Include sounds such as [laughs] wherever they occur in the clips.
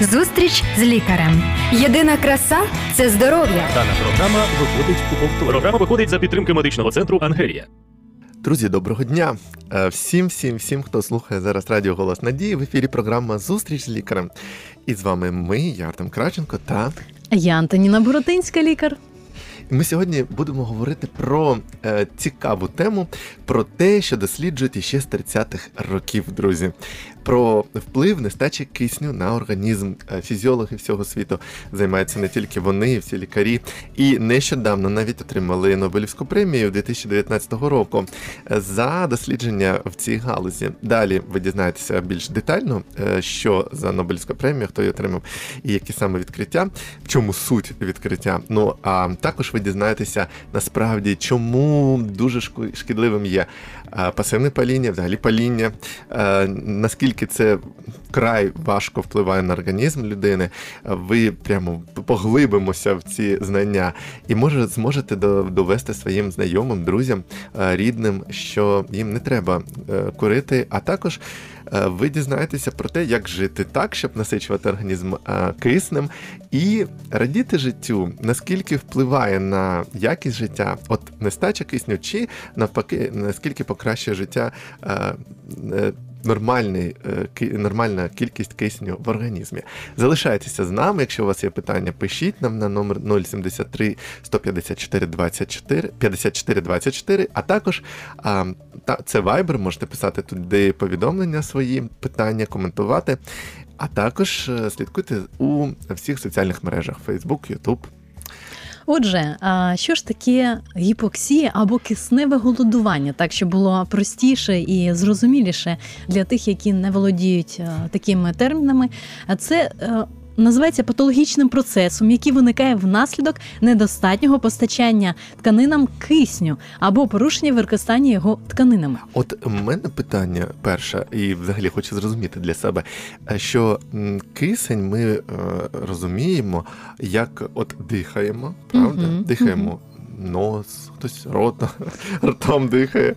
Зустріч з лікарем. Єдина краса це здоров'я. Дана програма виходить у повтор. Програма виходить за підтримки медичного центру Ангелія. Друзі, доброго дня! Е, Всім, всім, всім, хто слухає зараз Радіо Голос Надії в ефірі програма Зустріч з лікарем. І з вами ми, я Артем Краченко, та Я Антоніна Боротинська, лікар. ми сьогодні будемо говорити про е, цікаву тему, про те, що досліджують іще з 30-х років, друзі. Про вплив нестачі кисню на організм. Е, Фізіологи всього світу займаються не тільки вони, і всі лікарі. І нещодавно навіть отримали Нобелівську премію 2019 року е, за дослідження в цій галузі. Далі ви дізнаєтеся більш детально, е, що за Нобелівська премія, хто її отримав, і які саме відкриття, в чому суть відкриття. Ну а також ви дізнаєтеся насправді, чому дуже шкідливим є пасивне паління, взагалі паління, е, наскільки це край важко впливає на організм людини. Ви прямо поглибимося в ці знання і може зможете довести своїм знайомим, друзям, е, рідним, що їм не треба е, курити, а також е, ви дізнаєтеся про те, як жити так, щоб насичувати організм киснем і радіти життю, наскільки впливає на якість життя, от нестача кисню, чи навпаки, наскільки покращує життя. Нормальний, е, нормальна кількість кисню в організмі. Залишайтеся з нами. Якщо у вас є питання, пишіть нам на номер 073 154 24 54 24, а також та, це Viber, можете писати туди повідомлення свої, питання, коментувати. А також е, слідкуйте у всіх соціальних мережах Facebook, YouTube. Отже, що ж таке гіпоксія або кисневе голодування, так щоб було простіше і зрозуміліше для тих, які не володіють такими термінами. Це е, називається патологічним процесом, який виникає внаслідок недостатнього постачання тканинам кисню або порушення використання його тканинами. От у мене питання перше, і взагалі хочу зрозуміти для себе, е, що кисень ми е, розуміємо, як от дихаємо, правда? Мгм, Дихаємо. Нос, хтось ротом, [laughs] ротом дихає,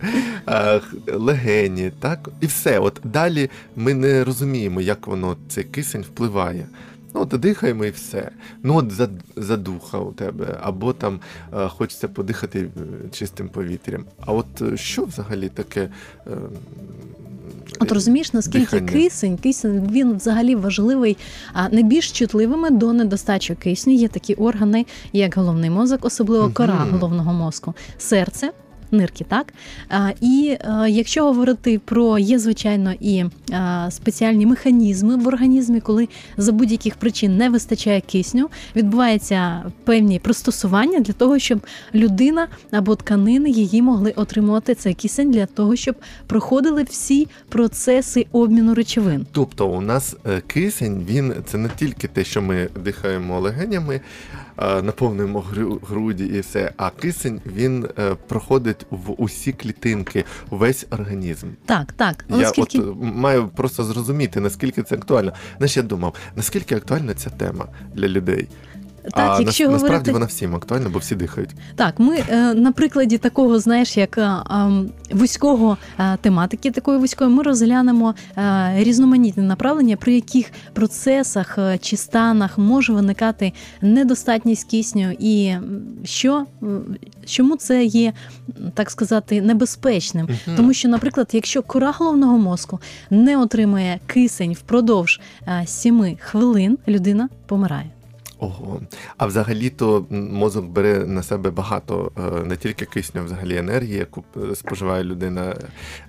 е, легені, так? І все. От далі ми не розуміємо, як воно цей кисень впливає. Ну, от дихаємо і все. Ну, от за- задуха у тебе, або там е, хочеться подихати е, чистим повітрям. А от е, що взагалі таке? е, От розумієш, наскільки Дихання. кисень, кисень він взагалі важливий. А найбільш чутливими до недостачі кисню є такі органи, як головний мозок, особливо кора головного мозку, серце. Нирки, так і якщо говорити про є звичайно і спеціальні механізми в організмі, коли за будь-яких причин не вистачає кисню, відбуваються певні пристосування для того, щоб людина або тканини її могли отримувати цей кисень для того, щоб проходили всі процеси обміну речовин. Тобто у нас е, кисень, він це не тільки те, що ми дихаємо легенями, е, наповнюємо гру- груді і все, а кисень він е, проходить в усі клітинки, весь організм. Так, так. Я Оскільки от е, маю просто зрозуміти, наскільки це актуально. Знаєш, я думав, наскільки актуальна ця тема для людей. Так, а якщо нас- говорити насправді вона всім актуальна, бо всі дихають. Так, ми е, на прикладі такого, знаєш, як е, ем, вузького е, тематики, такої вузької, ми розглянемо е, різноманітні направлення, при яких процесах е, чи станах може виникати недостатність кисню, і що м, чому це є, так сказати, небезпечним. Мгм. Тому що, наприклад, якщо кора головного мозку не отримує кисень впродовж е, 7 хвилин, людина помирає. Ого. А взагалі-то мозок бере на себе багато е, не тільки кисню, а взагалі енергії, яку е, споживає людина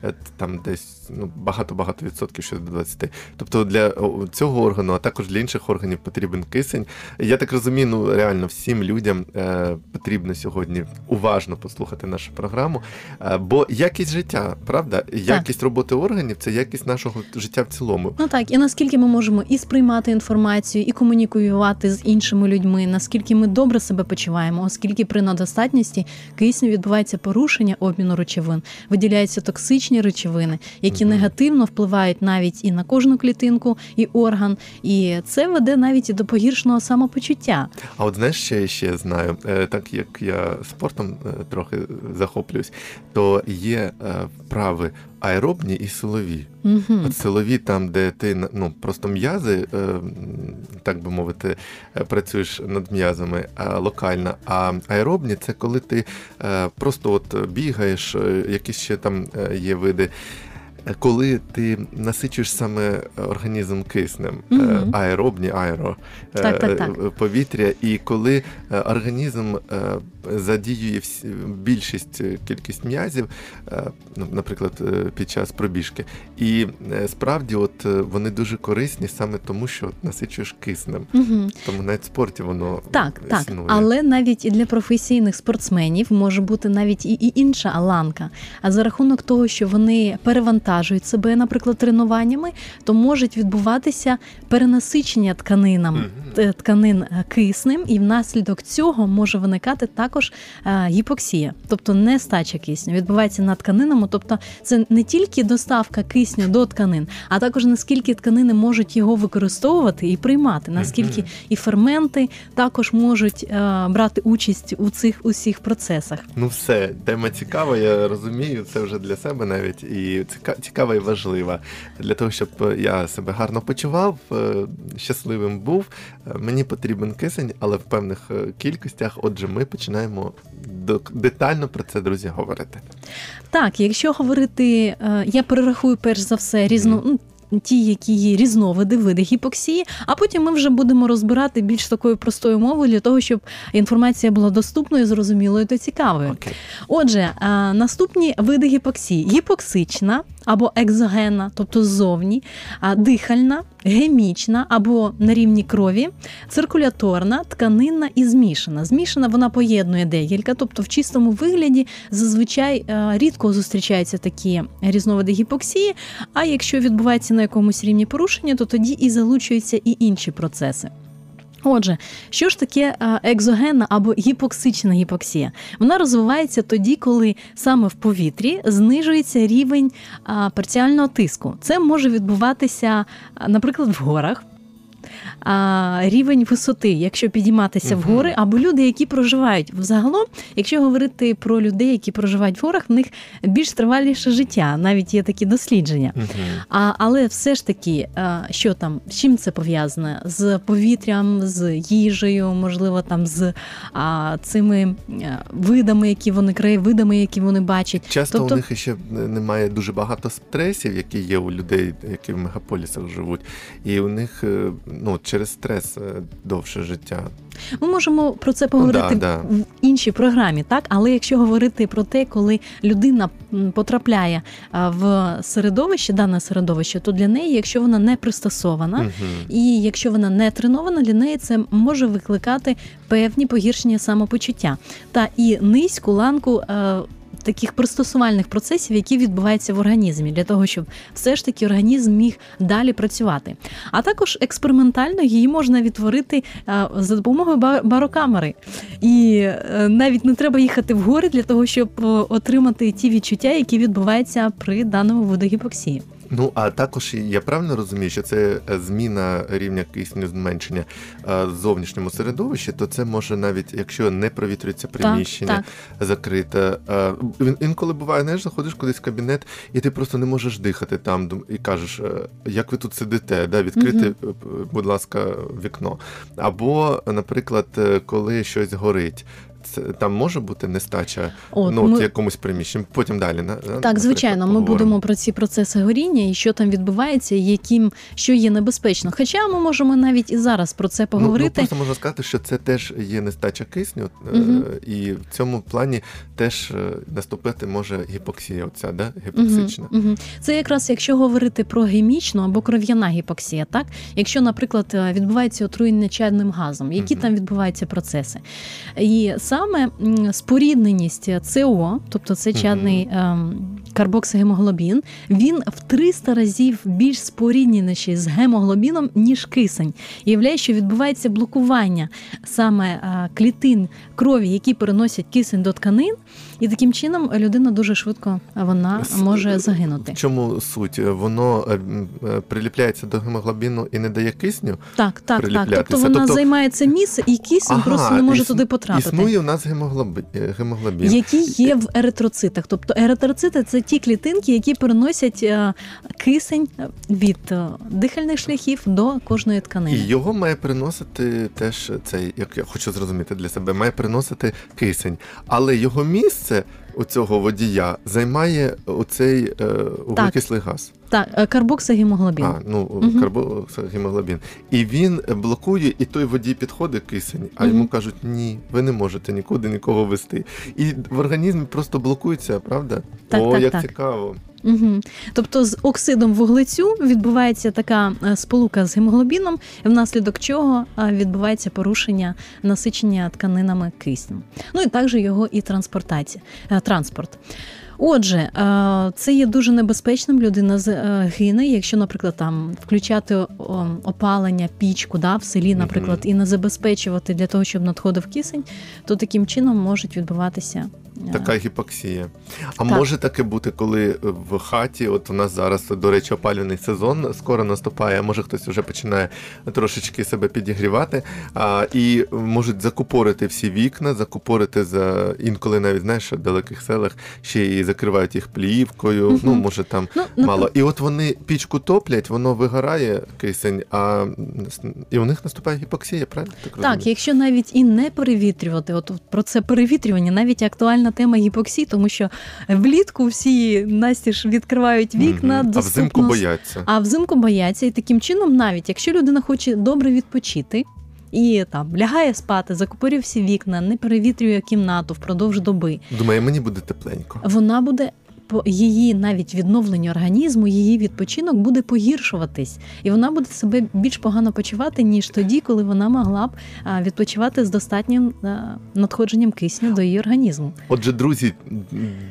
е, там десь ну, багато-багато відсотків, ще до 20. Тобто для цього органу, а також для інших органів потрібен кисень. Я так розумію, ну реально всім людям е, потрібно сьогодні уважно послухати нашу програму. Е, бо якість життя, правда? Якість роботи органів це якість нашого життя в цілому. Ну так, і наскільки ми можемо і сприймати інформацію, і комунікувати з іншими людьми, наскільки ми добре себе почуваємо, оскільки при недостатності кисню відбувається порушення обміну речовин, виділяються токсичні речовини, які Мгм. негативно впливають навіть і на кожну клітинку, і орган, і це веде навіть і до погіршеного самопочуття. А от знаєш, що я ще знаю, Е, так як я спортом е, трохи захоплююсь, то є е, вправи аеробні і силові. Угу. От силові, там, де ти ну, просто м'язи, так би мовити, працюєш над м'язами локально. А аеробні це коли ти просто от бігаєш, якісь ще там є види. Коли ти насичуєш саме організм киснем, Мгм. аеробні, аеро Так, так, так. е, повітря, і коли е, організм задіює більшість кількість м'язів, ну, наприклад, під час пробіжки. І справді, от вони дуже корисні саме тому, що насичуєш киснем. Угу. Тому навіть в спорті воно Так, так, існує. але навіть і для професійних спортсменів може бути навіть і інша ланка. А за рахунок того, що вони перевантажують себе, наприклад, тренуваннями, то можуть відбуватися перенасичення тканинам. Т- Тканин е, киснем, і внаслідок цього може виникати також е, гіпоксія, тобто нестача кисню. Відбувається на тканинами. Тобто, це не тільки доставка кисню до тканин, а також наскільки тканини можуть його використовувати і приймати, наскільки і ферменти також можуть е, брати участь у цих усіх процесах. Ну все, тема цікава, я розумію, це вже для себе навіть і цікава і важлива. Для того, щоб е, я себе гарно почував, е, щасливим був, е, мені потрібен кисень, але в певних кількостях. Отже, ми починаємо детально про це, друзі, говорити. Так, якщо говорити, я перерахую перш за все різно. ну, Ті, які є різновиди, види гіпоксії, а потім ми вже будемо розбирати більш такою простою мовою для того, щоб інформація була доступною, зрозумілою та цікавою. Окей. Отже, наступні види гіпоксії: гіпоксична або екзогенна, тобто ззовні, дихальна, гемічна або на рівні крові, циркуляторна, тканинна і змішана. Змішана вона поєднує декілька, тобто в чистому вигляді зазвичай е, рідко зустрічаються такі різновиди гіпоксії. А якщо відбувається на якомусь рівні порушення, то тоді і залучуються і інші процеси. Отже, що ж таке екзогенна або гіпоксична гіпоксія? Вона розвивається тоді, коли саме в повітрі знижується рівень парціального тиску. Це може відбуватися, наприклад, в горах. А, рівень висоти, якщо підійматися в гори, або люди, які проживають взагалом, якщо говорити про людей, які проживають в горах, в них більш триваліше життя, навіть є такі дослідження. Мгм. А, але все ж таки, а, що там, з чим це пов'язане? З повітрям, з їжею, можливо, там з а, цими е, видами, які вони краєвидами, які вони бачать. Часто Тобто- у них ще немає дуже багато стресів, які є у людей, які в мегаполісах живуть, і у них е, ну, через стрес е, довше життя. Ми можемо про це поговорити Ну да, да. в іншій програмі, так але якщо говорити про те, коли людина потрапляє в середовище, дане середовище, то для неї, якщо вона не пристосована, Мгм. І якщо вона не тренована, для неї це може викликати певні погіршення самопочуття та і низьку ланку. Таких пристосувальних процесів, які відбуваються в організмі, для того, щоб все ж таки організм міг далі працювати. А також експериментально її можна відтворити е, за допомогою ба- барокамери. І е, навіть не треба їхати в гори для того, щоб е, отримати ті відчуття, які відбуваються при даному виду гіпоксії. Ну а також я правильно розумію, що це е, зміна рівня кисню зменшення е, в зовнішньому середовищі, то це може навіть якщо не провітрюється приміщення, так. закрите. е, Інколи буває, знаєш, заходиш кудись в кабінет, і ти просто не можеш дихати там, і кажеш, як ви тут сидите, да, відкрити, е, будь ласка, вікно. Або, наприклад, коли щось горить. Це там може бути нестача От, ну, ми- якомусь приміщенні. Потім далі на Так, звичайно, ми будемо про ці процеси горіння і що там відбувається, яким що є небезпечно. Хоча ми можемо навіть і зараз про це Ну, поговорити. ну, просто можна сказати, що це теж є нестача кисню, Мгм. і в цьому плані теж е, наступити може гіпоксія, оця, да? гіпоксична. Мгм, мгм. Це якраз якщо говорити про гемічну або кров'яна гіпоксія, так якщо, наприклад, е, відбувається отруєння чадним газом, які там відбуваються процеси, і саме м, спорідненість СО, тобто це чадний ем, карбоксигемоглобін, він в 300 разів більш спорідненіший з гемоглобіном, ніж кисень. І являє, що відбувається блокування саме е, клітин крові, які переносять кисень до тканин, і таким чином людина дуже швидко е, вона може загинути. В чому суть? Воно е, е, приліпляється до гемоглобіну і не дає кисню. Так, так, так. Тобто вона Тобто- займає це місце, і кисень просто не може іс- туди потрапити. Існує у нас гемоглобін. гемоглобін. Які є в еритроцитах, тобто еритроцити це ті клітинки, які переносять е, кисень від е, дихальних шляхів до кожної І його має приносити теж цей, як я хочу зрозуміти для себе, має приносити кисень. Але його місце у цього водія займає оцей е, углекислий газ. Так, е, карбоксигемоглобін. А, ну Мгм. карбогемоглобін. І він блокує, і той водій підходить кисень, а йому кажуть, ні, ви не можете нікуди нікого вести. І в організмі просто блокується, правда? Так, О, так, як так. цікаво. Угу. Тобто з оксидом вуглецю відбувається така е, сполука з гемоглобіном, внаслідок чого е, відбувається порушення насичення тканинами киснем. Ну і також його і транспортація, е, транспорт. Отже, е, це є дуже небезпечним. Людина е, гине, якщо, наприклад, там включати опалення, пічку да, в селі, наприклад, і не забезпечувати для того, щоб надходив кисень, то таким чином можуть відбуватися Така гіпоксія. А Так. може таке бути, коли в хаті, от у нас зараз, до речі, опалювальний сезон скоро наступає, а може хтось вже починає трошечки себе підігрівати, а, і можуть закупорити всі вікна, закупорити за інколи навіть знаєш, в далеких селах ще і закривають їх плівкою. Ну, може там ну, мало. І от вони пічку топлять, воно вигорає кисень, а і у них наступає гіпоксія, правильно? Так, Так, якщо навіть і не перевітрювати, от про це перевітрювання, навіть актуальна тема гіпоксії, тому що влітку всі настіж відкривають вікна, а доступно... взимку бояться. А взимку бояться, і таким чином, навіть якщо людина хоче добре відпочити. І там лягає спати, закупорює всі вікна, не перевітрює кімнату впродовж доби. Думає, мені буде тепленько. Вона буде її навіть відновлення організму, її відпочинок буде погіршуватись, і вона буде себе більш погано почувати ніж тоді, коли вона могла б відпочивати з достатнім надходженням кисню до її організму. Отже, друзі,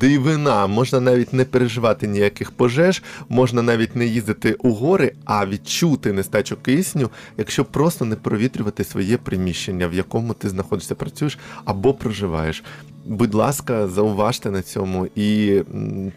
дивина, можна навіть не переживати ніяких пожеж, можна навіть не їздити у гори, а відчути нестачу кисню, якщо просто не провітрювати своє приміщення, в якому ти знаходишся, працюєш або проживаєш. Будь ласка, зауважте на цьому і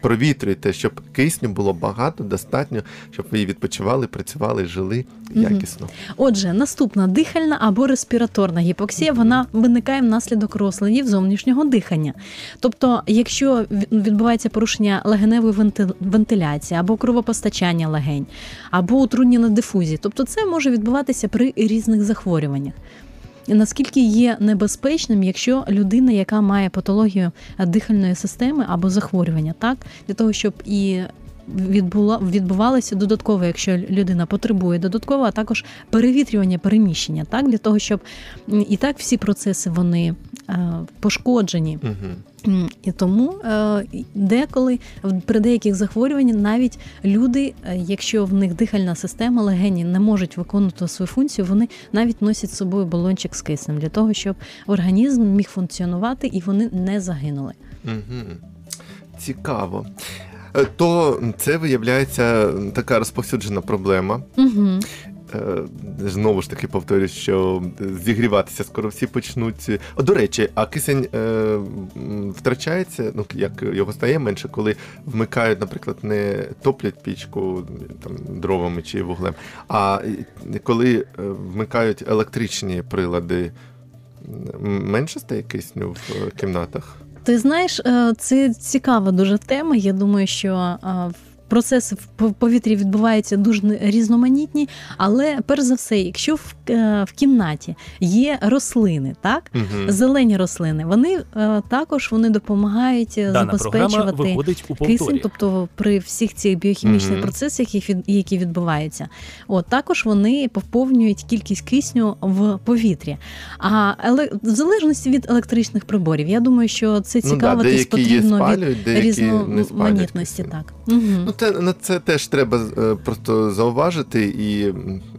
провітрюйте, щоб кисню було багато, достатньо, щоб ви відпочивали, працювали, жили якісно. Отже, наступна дихальна або респіраторна гіпоксія вона виникає внаслідок розладів зовнішнього дихання. Тобто, якщо відбувається порушення легеневої венти- вентиляції або кровопостачання легень, або утруднення дифузії, тобто це може відбуватися при різних захворюваннях. Наскільки є небезпечним, якщо людина, яка має патологію е, дихальної системи або захворювання, так? Для того, щоб і відбула відбувалося додатково, якщо людина потребує додатково, а також перевітрювання переміщення, так? Для того, щоб і так всі процеси вони пошкоджені. Угу. І тому е, деколи при деяких захворюваннях навіть люди, е, якщо в них дихальна система, легені не можуть виконувати свою функцію, вони навіть носять з собою балончик з киснем для того, щоб організм міг функціонувати і вони не загинули. Угу. Цікаво. Е, То це виявляється така розповсюджена проблема. Угу. Е, Знову ж таки повторюю, що зігріватися скоро всі почнуть. О, до речі, а кисень е, втрачається, ну як його стає менше, коли вмикають, наприклад, не топлять пічку там дровами чи вуглем, а е, коли е, вмикають електричні прилади, менше стає кисню в кімнатах. Ти знаєш, це цікава дуже тема. Я думаю, що процеси в повітрі відбуваються дуже різноманітні, але перш за все, якщо в, е, в кімнаті є рослини, так Угу. зелені рослини, вони е, також вони допомагають е, Дана забезпечувати. у Кисень, тобто при всіх цих біохімічних Мгм. процесах, які, відбуваються, от також вони поповнюють кількість кисню в повітрі. А еле... в залежності від електричних приборів, я думаю, що це Ну, да, цікавитись деякі є потрібно від спалюють, не різноманітності. Так угу. Це, на це теж треба е, просто зауважити, і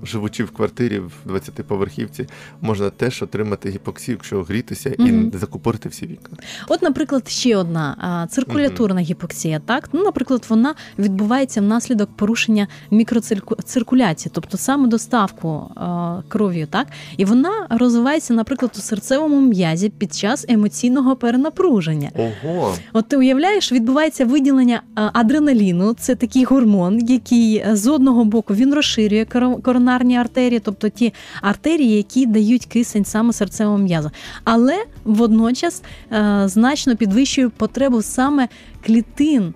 живучи в квартирі в 20-поверхівці, можна теж отримати гіпоксію, якщо грітися Мгм. і закупорити всі вікна. От, наприклад, ще одна циркуляторна гіпоксія. Так, ну, наприклад, вона відбувається внаслідок порушення мікроциркуляції, тобто саме доставку а, кров'ю, так, і вона розвивається, наприклад, у серцевому м'язі під час емоційного перенапруження. Ого, От ти уявляєш, відбувається виділення а, адреналіну, це такий гормон, який е, з одного боку він розширює коро- коронарні артерії, тобто ті артерії, які дають кисень саме серцевому м'язу, але водночас е, значно підвищує потребу саме клітин.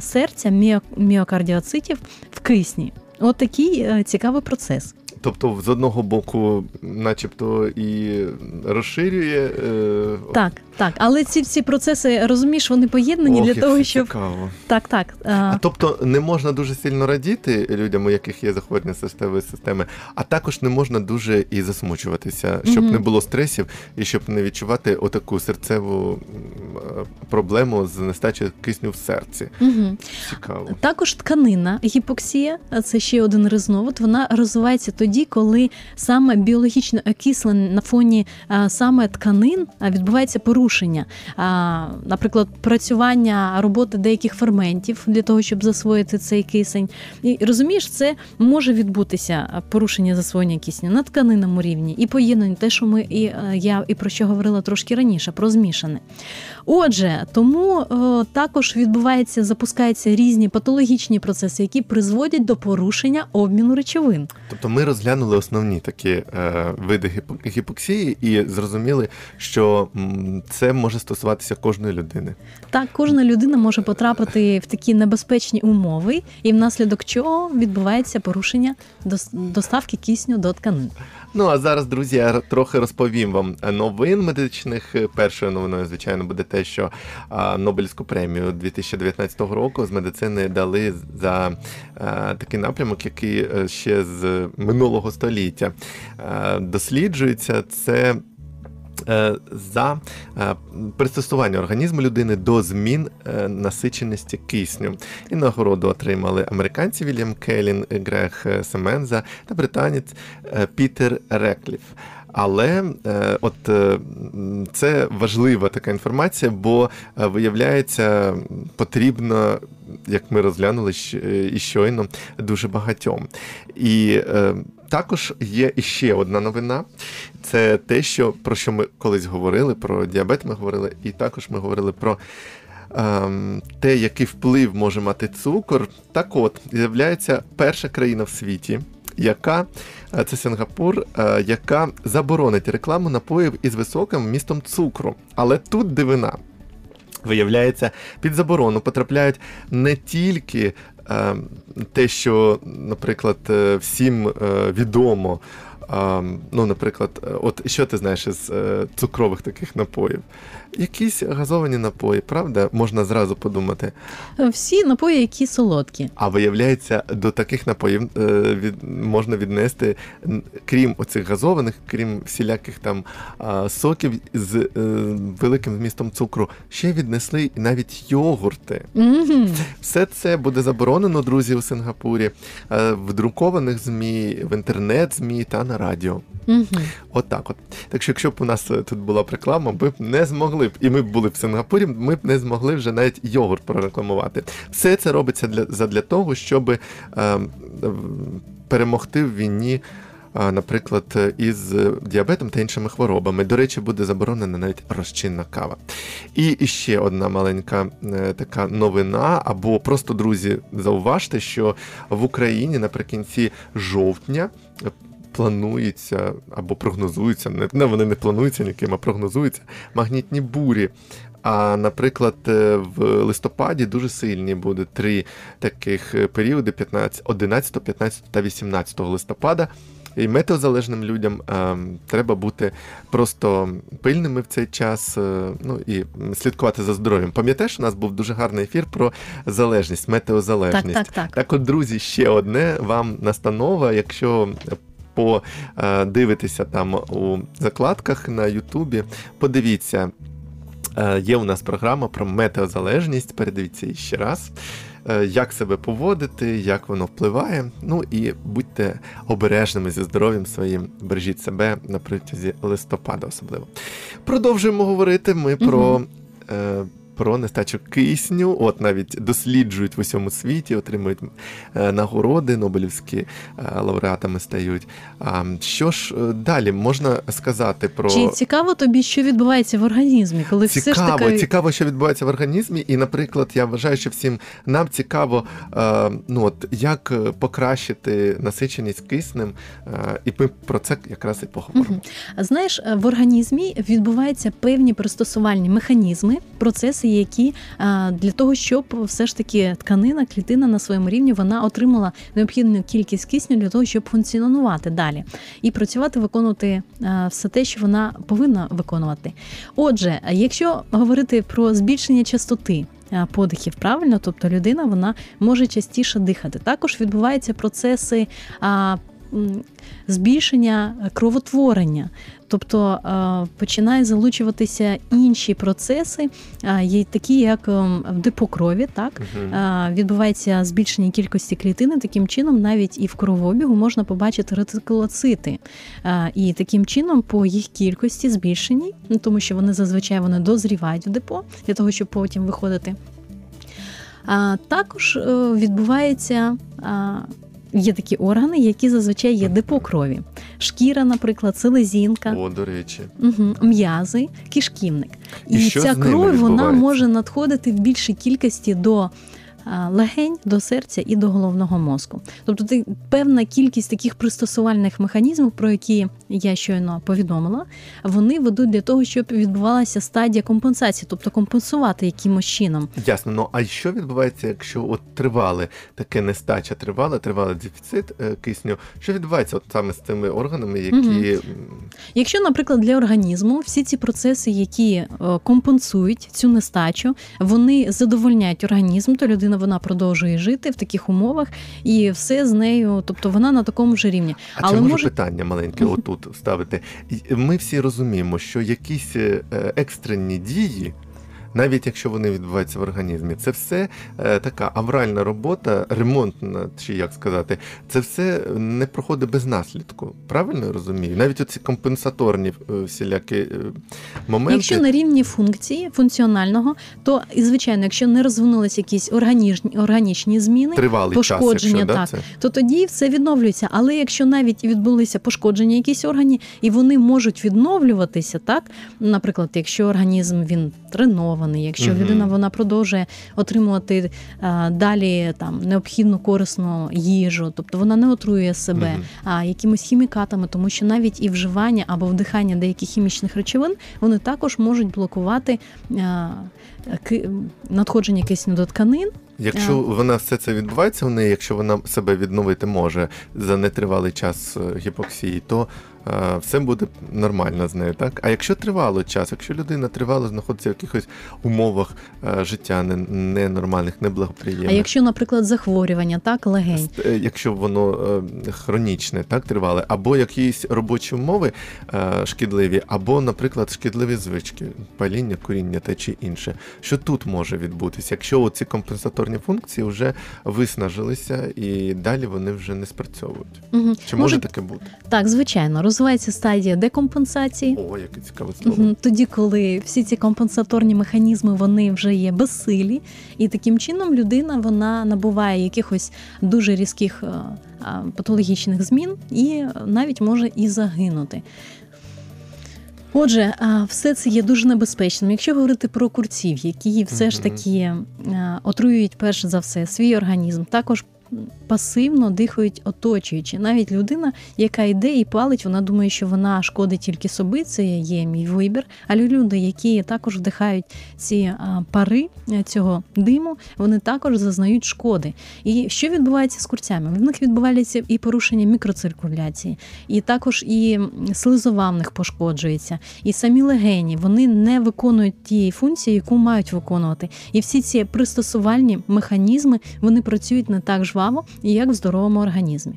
серця міокардіоцитів в кисні. От такий е, цікавий процес. Тобто, з одного боку, начебто, і розширює. Е... Так, так. Але ці всі процеси, розумієш, вони поєднані ох, для того, щоб цікаво. так, так. А А, тобто не можна дуже сильно радіти людям, у яких є захворювання серцевої системи, а також не можна дуже і засмучуватися, щоб Мгм. не було стресів і щоб не відчувати отаку серцеву проблему з нестачею кисню в серці. угу. Цікаво. Також тканинна гіпоксія, це ще один різновид. Вона розвивається тоді, коли саме біологічно окислення на фоні саме тканин а, відбувається порушення. А, Наприклад, працювання роботи деяких ферментів для того, щоб засвоїти цей кисень. І розумієш, це може відбутися порушення засвоєння кисню на тканинному рівні і поєднання, те, що ми і е, я і про що говорила трошки раніше, про змішане. Отже, тому е, також відбувається, запускаються різні патологічні процеси, які призводять до порушення обміну речовин. Тобто ми розглянули основні такі е, види гіпо- гіпоксії і зрозуміли, що це може стосуватися кожної людини. Так, кожна людина може потрапити в такі небезпечні умови, і внаслідок чого відбувається порушення дос- доставки кисню до тканин. Ну а зараз, друзі, я трохи розповім вам новин медичних. Першою новиною, звичайно, буде те, що Нобелівську премію 2019 року з медицини дали за а, такий напрямок, який е, ще з минулого століття досліджується. Це е, за е, пристосування організму людини до змін е, насиченості кисню. І нагороду отримали американці Вільям Келін, Грег е, Семенза та британець е, Пітер Рекліф. Але е, от е, це важлива така інформація, бо е, виявляється, потрібно, як ми розглянули і щойно, дуже багатьом. І е, також є іще одна новина. Це те, що про що ми колись говорили, про діабет ми говорили, і також ми говорили про. ем, Те, який вплив може мати цукор, так от з'являється перша країна в світі, яка е, це Сингапур, е, яка заборонить рекламу напоїв із високим вмістом цукру. Але тут дивина. Виявляється, під заборону потрапляють не тільки е, те, що, наприклад, е, всім е, відомо. е, ну, наприклад, от що ти знаєш із цукрових таких напоїв? Якісь газовані напої, правда? Можна зразу подумати. Всі напої, які солодкі. А виявляється, до таких напоїв е, від, можна віднести, крім оцих газованих, крім всіляких там соків з е, великим вмістом цукру, ще віднесли навіть йогурти. Мгм. Все це буде заборонено, друзі, у Сингапурі, е, в друкованих ЗМІ, в інтернет-ЗМІ та на радіо. Мгм. От так от. Так що, якщо б у нас тут була реклама, ми б не змогли б, і ми були б в Сингапурі, ми б не змогли вже навіть йогурт прорекламувати. Все це робиться для, задля того, щоб е, е, перемогти в війні. Наприклад, е, із е, діабетом та іншими хворобами. До речі, буде заборонена навіть розчинна кава. І ще одна маленька е, така новина, або просто друзі, зауважте, що в Україні наприкінці жовтня планується або прогнозується, не, не вони не плануються ніким, а прогнозуються магнітні бурі. А, наприклад, е, в листопаді дуже сильні будуть три таких е, періоди: 15, 11, 15 та 18 листопада. І метеозалежним людям е, треба бути просто пильними в цей час, е, ну і слідкувати за здоров'ям. Пам'ятаєш, у нас був дуже гарний ефір про залежність, Так, метеозалежність. так, так. Так, от, друзі, ще одне вам настанова. Якщо подивитися там у закладках на Ютубі, подивіться. е, Є у нас програма про метеозалежність. Передивіться її ще раз. Е, Як себе поводити, як воно впливає. Ну і будьте обережними зі здоров'ям своїм, бережіть себе на протязі листопада, особливо. Продовжуємо говорити ми про. е, Про нестачу кисню, от навіть досліджують в усьому світі, отримують е, нагороди, Нобелівські е, лауреатами стають. А що ж е, далі? Можна сказати про Чи цікаво тобі, що відбувається в організмі, коли все ж цікаво, таки цікаво, що відбувається в організмі, і, наприклад, я вважаю, що всім нам цікаво, ну от як покращити насиченість киснем, і ми про це якраз і поговоримо. Знаєш, в організмі відбуваються певні пристосувальні механізми, процеси, процеси, які для того, щоб все ж таки тканина, клітина на своєму рівні вона отримала необхідну кількість кисню для того, щоб функціонувати далі і працювати, виконувати все те, що вона повинна виконувати. Отже, якщо говорити про збільшення частоти. Подихів правильно, тобто людина вона може частіше дихати. Також відбуваються процеси а, збільшення кровотворення, тобто е, починає залучуватися інші процеси, е, є такі як ем, в депо крові, так. Е, відбувається збільшення кількості клітини. Таким чином, навіть і в кровообігу можна побачити ретикулоцити. Е, І таким чином, по їх кількості збільшеній, ну, тому що вони зазвичай вони дозрівають в депо для того, щоб потім виходити. А також е, відбувається. Є такі органи, які зазвичай є депо крові. Шкіра, наприклад, селезінка, О, до речі. угу, м'язи, кишківник. І І, ця кров вона може надходити в більшій кількості до легень, до серця і до головного мозку. Тобто ти- певна кількість таких пристосувальних механізмів, про які я щойно повідомила, вони ведуть для того, щоб відбувалася стадія компенсації, тобто компенсувати якимось чином. Ясно, ну а що відбувається, якщо от тривале таке нестача, тривале, тривалий дефіцит е, кисню? Що відбувається от саме з цими органами, які м, Якщо, наприклад, для організму всі ці процеси, які е, компенсують цю нестачу, вони задовольняють організм, то людина вона продовжує жити в таких умовах, і все з нею, тобто вона на такому ж рівні. А Але може- питання маленьке отут ставити? Ми всі розуміємо, що якісь е, екстрені дії. Навіть якщо вони відбуваються в організмі, це все е, така авральна робота, ремонтна, чи як сказати, це все не проходить без наслідку. Правильно я розумію? Навіть оці компенсаторні е, всілякі е, моменти. Якщо на рівні функції функціонального, то і звичайно, якщо не розвинулися якісь органічні, органічні зміни, Тривалий час, пошкодження, якщо, так. це? то тоді все відновлюється. Але якщо навіть відбулися пошкодження якісь органі, і вони можуть відновлюватися, так наприклад, якщо організм він тренований, якщо Мгм. людина вона продовжує отримувати а, далі там необхідну корисну їжу, тобто вона не отрує себе Мгм. а, якимись хімікатами, тому що навіть і вживання або вдихання деяких хімічних речовин вони також можуть блокувати а, ки- надходження кисню до тканин. Якщо Е. вона все це відбувається в неї, якщо вона себе відновити може за нетривалий час е, гіпоксії, то е, все буде нормально з нею, так? А якщо тривало час, якщо людина тривало знаходиться в якихось умовах е, життя не- ненормальних, неблагоприємних, А якщо, наприклад, захворювання, так легень. Е, якщо воно е, хронічне, так тривале, або якісь робочі умови е, шкідливі, або, наприклад, шкідливі звички, паління, куріння та чи інше. Що тут може відбутися, якщо ці компенсаторні функції вже виснажилися і далі вони вже не спрацьовують? Угу. Чи може таке бути? Так, звичайно, розвивається стадія декомпенсації. О, яке цікаве слово. Тоді, коли всі ці компенсаторні механізми вони вже є безсилі, і таким чином людина вона набуває якихось дуже різких е, патологічних змін і навіть може і загинути. Отже, все це є дуже небезпечним. Якщо говорити про курців, які все ж таки е, отруюють перш за все свій організм, також пасивно дихають оточуючи. Навіть людина, яка йде і палить, вона думає, що вона шкодить тільки собі, це є мій вибір. А люди, які також вдихають ці пари е, цього диму, вони також зазнають шкоди. І що відбувається з курцями? В них відбувається і порушення мікроциркуляції, і також і слизова в них пошкоджується, і самі легені вони не виконують тієї функції, яку мають виконувати. І всі ці пристосувальні механізми вони працюють не так жваво, як в здоровому організмі.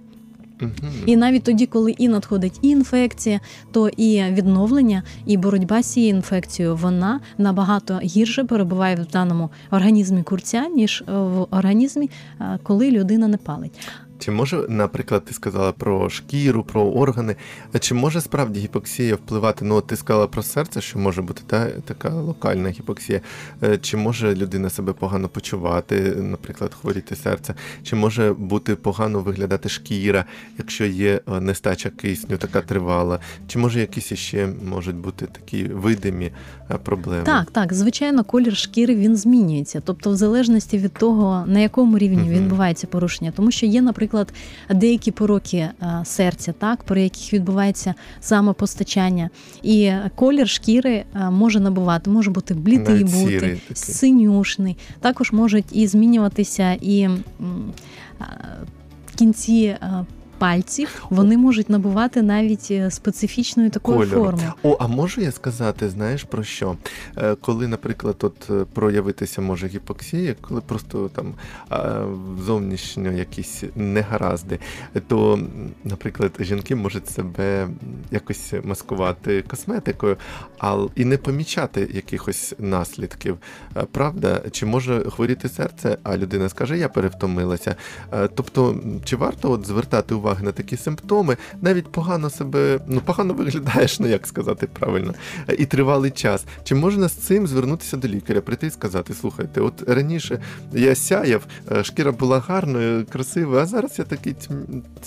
І навіть тоді, коли і надходить і інфекція, то і відновлення, і боротьба з цією інфекцією вона набагато гірше перебуває в даному організмі курця, ніж е, в організмі, е, коли людина не палить. Чи може, наприклад, ти сказала про шкіру, про органи? А Чи може справді гіпоксія впливати? Ну, от ти сказала про серце, що може бути та, така локальна гіпоксія. Е, Чи може людина себе погано почувати, наприклад, хворіти серце? Чи може бути погано виглядати шкіра, якщо є е, нестача кисню, така тривала? Чи може якісь іще можуть бути такі видимі е, проблеми? Так, так, звичайно, колір шкіри він змінюється. Тобто, в залежності від того, на якому рівні Мгм. відбувається порушення, тому що є, наприклад, наприклад, деякі пороки е, серця, так при яких відбувається самопостачання, і колір шкіри е, може набувати, може бути блідий бути, синюшний. Також можуть і змінюватися і м, кінці. Пальців вони можуть набувати навіть е, специфічної такої Кольору. форми. О, а можу я сказати, знаєш про що? Е, Коли, наприклад, от е, проявитися може гіпоксія, коли просто там зовнішньо якісь негаразди, то, наприклад, жінки можуть себе якось маскувати косметикою, а і не помічати якихось наслідків. Правда, чи може хворіти серце, а людина скаже, я перевтомилася. Тобто, чи варто от звертати увагу на такі симптоми, навіть погано себе, ну погано виглядаєш, ну як сказати правильно, і тривалий час. Чи можна з цим звернутися до лікаря, прийти і сказати: слухайте, от раніше я сяяв, е, шкіра була гарною, красивою, а зараз я такий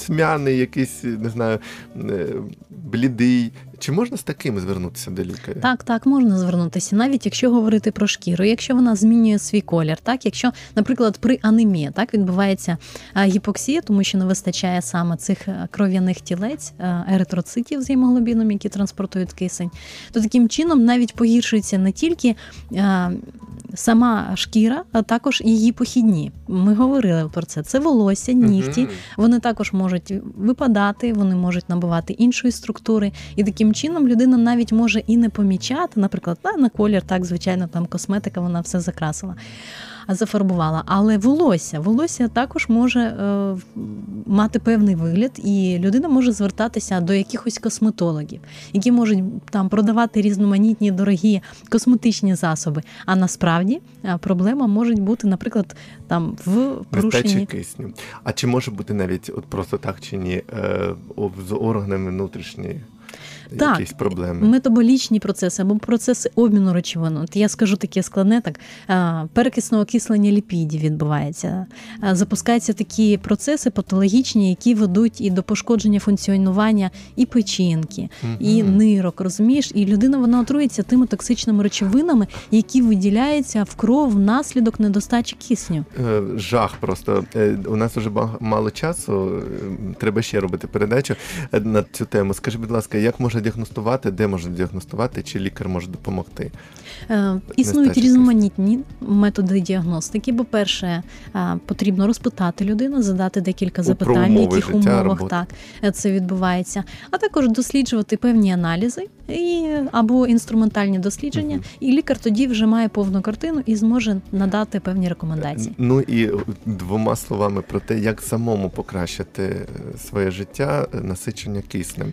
тьмяний, якийсь, не знаю, е, блідий. Чи можна з таким звернутися до лікаря? Так, так, можна звернутися, навіть якщо говорити про шкіру, якщо вона змінює свій колір, так, якщо, наприклад, при анемії так відбувається гіпоксія, тому що не вистачає саме цих е, кров'яних тілець, е, еритроцитів з гемоглобіном, які транспортують кисень, то таким чином навіть погіршується не тільки. е, Сама шкіра, а також її похідні. Ми говорили про це. Це волосся, нігті. Вони також можуть випадати, вони можуть набувати іншої структури, і таким чином людина навіть може і не помічати, наприклад, на колір, так, звичайно, там косметика, вона все закрасила, зафарбувала. Але волосся, волосся також може е, мати певний вигляд, і людина може звертатися до якихось косметологів, які можуть там продавати різноманітні дорогі косметичні засоби. А насправді е, проблема може бути, наприклад, там в порушенні. кисню. А чи може бути навіть от просто так чи ні, е, з органами внутрішні Так, якісь проблеми? Метаболічні процеси або процеси обміну речовин. От я скажу таке складне, так перекисне окислення ліпідів відбувається. Запускаються такі процеси патологічні, які ведуть і до пошкодження функціонування і печінки, і нирок. Розумієш, і людина вона отрується тими токсичними речовинами, які виділяються в кров внаслідок недостачі кисню. Е, Жах просто. Е, У нас вже мало часу. е, Треба ще робити передачу на цю тему. Скажи, будь ласка, як можна діагностувати, де можна діагностувати, чи лікар може допомогти? Е, Існують різноманітні методи діагностики. По-перше, е, потрібно розпитати людину, задати декілька У- запитань, в яких життя, умовах роботи. так е, це відбувається, а також досліджувати певні аналізи і або інструментальні дослідження, Мгм. і лікар тоді вже має повну картину і зможе надати певні рекомендації. Ну і двома словами про те, як самому покращити своє життя, насичення киснем.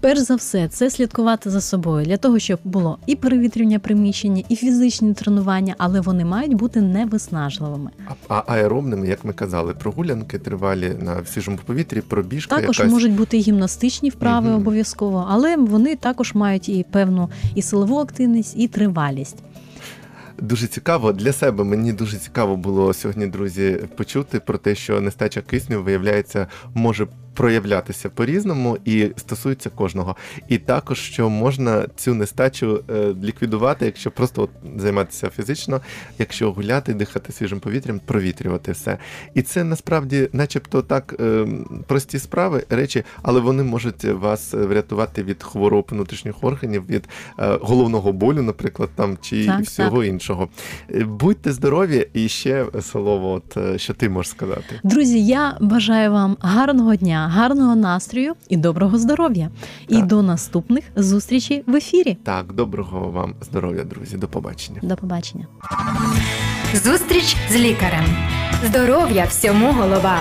Перш за все, це слідкувати за собою для того, щоб було і перевітрювання приміщення, і фізичні тренування, але вони мають бути невиснажливими. А, а аеробними, як ми казали, прогулянки тривалі на свіжому повітрі, пробіжка Також якась. можуть бути і гімнастичні вправи Мгм. обов'язково, але вони також мають і певну і силову активність, і тривалість. Дуже цікаво для себе. Мені дуже цікаво було сьогодні, друзі, почути про те, що нестача кисню виявляється може проявлятися по-різному і стосується кожного. І також що можна цю нестачу е, ліквідувати, якщо просто от займатися фізично, якщо гуляти, дихати свіжим повітрям, провітрювати все. І це насправді, начебто, так е, прості справи, речі, але вони можуть вас врятувати від хвороб внутрішніх органів, від е, головного болю, наприклад, там чи Так, всього іншого. Е, Будьте здорові, і ще слово, от е, що ти можеш сказати. Друзі, я бажаю вам гарного дня, гарного настрою і доброго здоров'я. І до наступних зустрічей в ефірі. Так, доброго вам здоров'я, друзі. До побачення. До побачення. Зустріч з лікарем. Здоров'я всьому голова.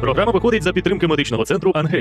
Програма виходить за підтримки медичного центру Ангелія.